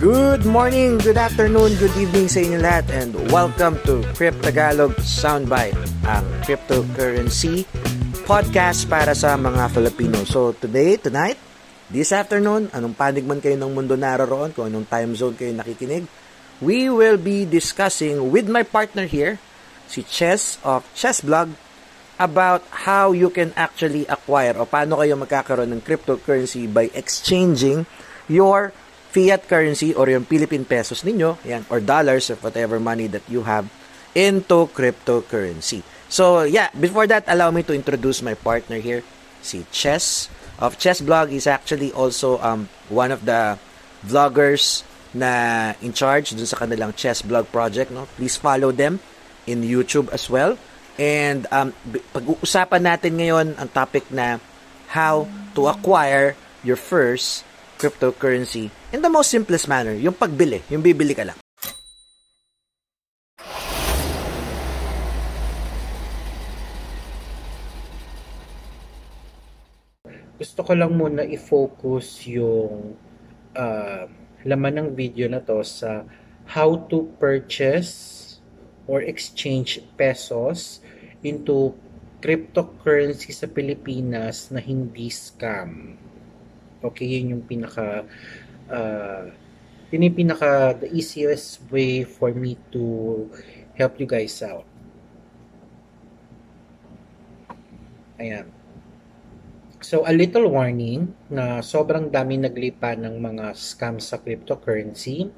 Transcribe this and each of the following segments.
Good morning, good afternoon, good evening sa inyo lahat and welcome to Crypt Soundbite, ang cryptocurrency podcast para sa mga Filipino. So today, tonight, this afternoon, anong panig man kayo ng mundo naroon, kung anong time zone kayo nakikinig, we will be discussing with my partner here, si Chess of Chess Blog, about how you can actually acquire o paano kayo magkakaroon ng cryptocurrency by exchanging your fiat currency or yung Philippine pesos ninyo, yan, or dollars or whatever money that you have into cryptocurrency. So, yeah, before that, allow me to introduce my partner here, si Chess of Chess Blog is actually also um, one of the vloggers na in charge dun sa kanilang Chess Blog project. No? Please follow them in YouTube as well. And um, pag-uusapan natin ngayon ang topic na how to acquire your first cryptocurrency in the most simplest manner, yung pagbili, yung bibili ka lang. Gusto ko lang muna i-focus yung uh, laman ng video na to sa how to purchase or exchange pesos into cryptocurrency sa Pilipinas na hindi scam. Okay, yun yung pinaka uh, yun yung pinaka the easiest way for me to help you guys out. Ayan. So, a little warning na sobrang dami naglipa ng mga scams sa cryptocurrency.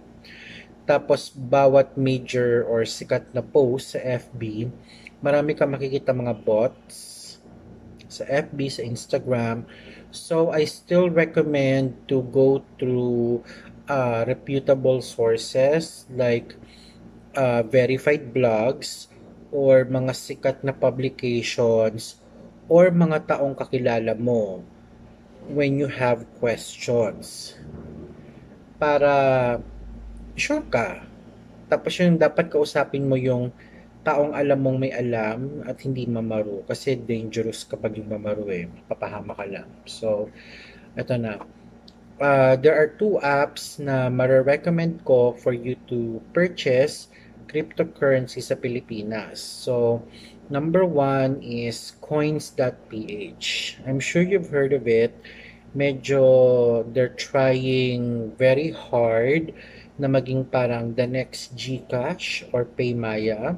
Tapos, bawat major or sikat na post sa FB, marami ka makikita mga bots sa FB, sa Instagram, So I still recommend to go through uh, reputable sources like uh, verified blogs or mga sikat na publications or mga taong kakilala mo when you have questions. Para sure ka. Tapos yung dapat kausapin mo yung taong alam mong may alam at hindi mamaro kasi dangerous kapag yung mamaro eh papahama ka lang. So eto na. Uh, there are two apps na mare-recommend ko for you to purchase cryptocurrency sa Pilipinas. So number one is coins.ph I'm sure you've heard of it. Medyo they're trying very hard na maging parang the next GCash or Paymaya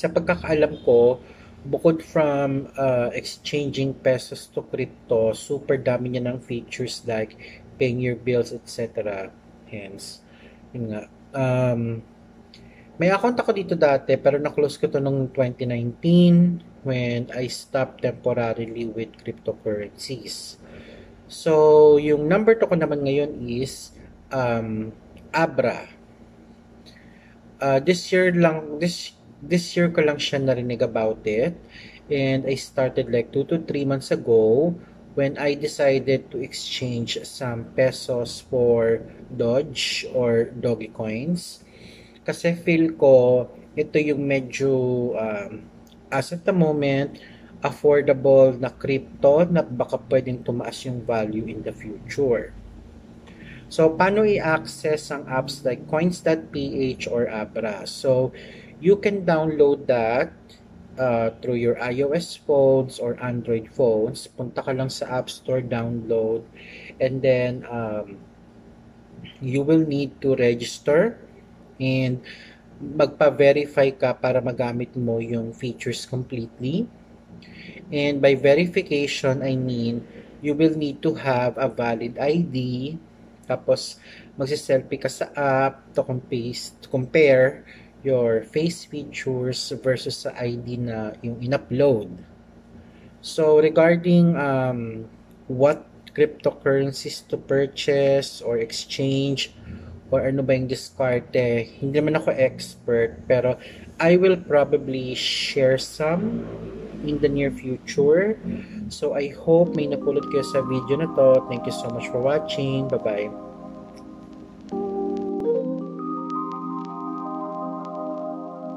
sa pagkakaalam ko, bukod from uh, exchanging pesos to crypto, super dami niya ng features like paying your bills, etc. Hence, yun nga. Um, may account ako dito dati pero na-close ko to noong 2019 when I stopped temporarily with cryptocurrencies. So, yung number to ko naman ngayon is um, Abra. Uh, this year lang, this this year ko lang siya narinig about it. And I started like 2 to 3 months ago when I decided to exchange some pesos for Dodge or Doggy Coins. Kasi feel ko ito yung medyo um, as at the moment affordable na crypto na baka pwedeng tumaas yung value in the future. So, paano i-access ang apps like coins.ph or Abra? So, you can download that uh, through your iOS phones or Android phones. Punta ka lang sa App Store, download, and then um, you will need to register and magpa-verify ka para magamit mo yung features completely. And by verification, I mean, you will need to have a valid ID, tapos magsiselfie ka sa app to, compare, to compare your face features versus sa ID na yung in-upload. So regarding um, what cryptocurrencies to purchase or exchange or ano ba yung diskarte, hindi naman ako expert pero I will probably share some in the near future. So I hope may napulot kayo sa video na to. Thank you so much for watching. Bye-bye.